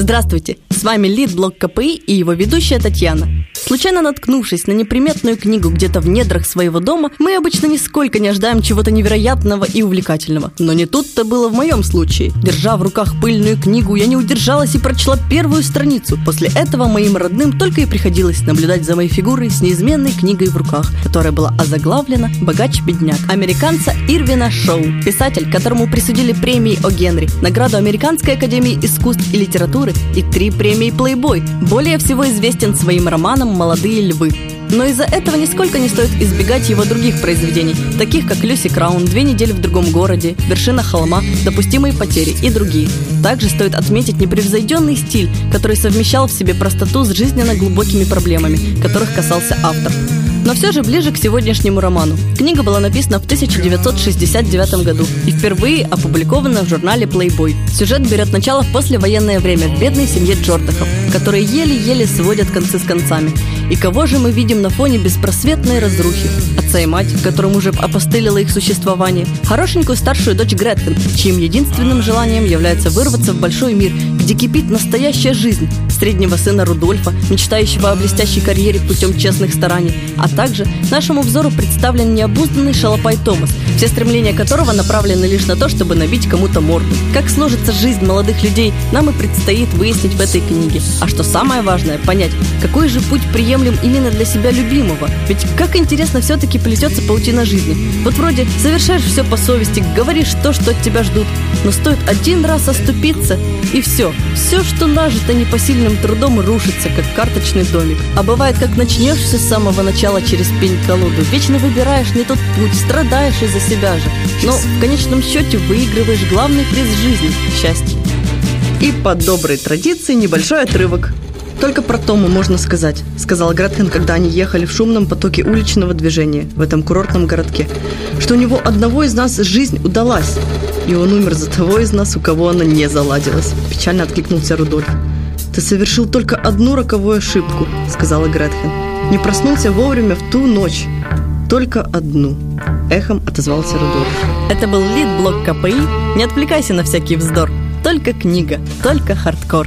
Здравствуйте, с вами Лид Блок КПИ и его ведущая Татьяна. Случайно наткнувшись на неприметную книгу где-то в недрах своего дома, мы обычно нисколько не ожидаем чего-то невероятного и увлекательного. Но не тут-то было в моем случае. Держа в руках пыльную книгу, я не удержалась и прочла первую страницу. После этого моим родным только и приходилось наблюдать за моей фигурой с неизменной книгой в руках, которая была озаглавлена «Богач-бедняк» американца Ирвина Шоу, писатель, которому присудили премии О. Генри, награду Американской академии искусств и литературы и три премии Playboy. Более всего известен своим романом «Молодые львы». Но из-за этого нисколько не стоит избегать его других произведений, таких как «Люси Краун», «Две недели в другом городе», «Вершина холма», «Допустимые потери» и другие. Также стоит отметить непревзойденный стиль, который совмещал в себе простоту с жизненно глубокими проблемами, которых касался автор. Но все же ближе к сегодняшнему роману. Книга была написана в 1969 году и впервые опубликована в журнале Playboy. Сюжет берет начало в послевоенное время в бедной семье Джордахов, которые еле-еле сводят концы с концами. И кого же мы видим на фоне беспросветной разрухи? Отца и мать, которым уже опостылило их существование, хорошенькую старшую дочь Гретхен, чьим единственным желанием является вырваться в большой мир, где кипит настоящая жизнь, среднего сына Рудольфа, мечтающего о блестящей карьере путем честных стараний, а также нашему взору представлен необузданный шалопай Томас, все стремления которого направлены лишь на то, чтобы набить кому-то морду. Как сложится жизнь молодых людей, нам и предстоит выяснить в этой книге. А что самое важное, понять, какой же путь приемлем именно для себя любимого. Ведь как интересно все-таки плетется паутина жизни. Вот вроде совершаешь все по совести, говоришь то, что от тебя ждут, но стоит один раз оступиться, и все. Все, что нажито непосильным трудом, рушится, как карточный домик. А бывает, как начнешь все с самого начала через пень-колоду, вечно выбираешь не тот путь, страдаешь из-за себя же. Но в конечном счете выигрываешь главный приз жизни – счастье. И по доброй традиции небольшой отрывок. Только про Тому можно сказать, сказал Гретхен, когда они ехали в шумном потоке уличного движения в этом курортном городке, что у него одного из нас жизнь удалась, и он умер за того из нас, у кого она не заладилась. Печально откликнулся Рудольф. Ты совершил только одну роковую ошибку, сказала Гретхен. Не проснулся вовремя в ту ночь. Только одну. Эхом отозвался Рудольф. Это был лид блок КПИ. Не отвлекайся на всякий вздор. Только книга, только хардкор.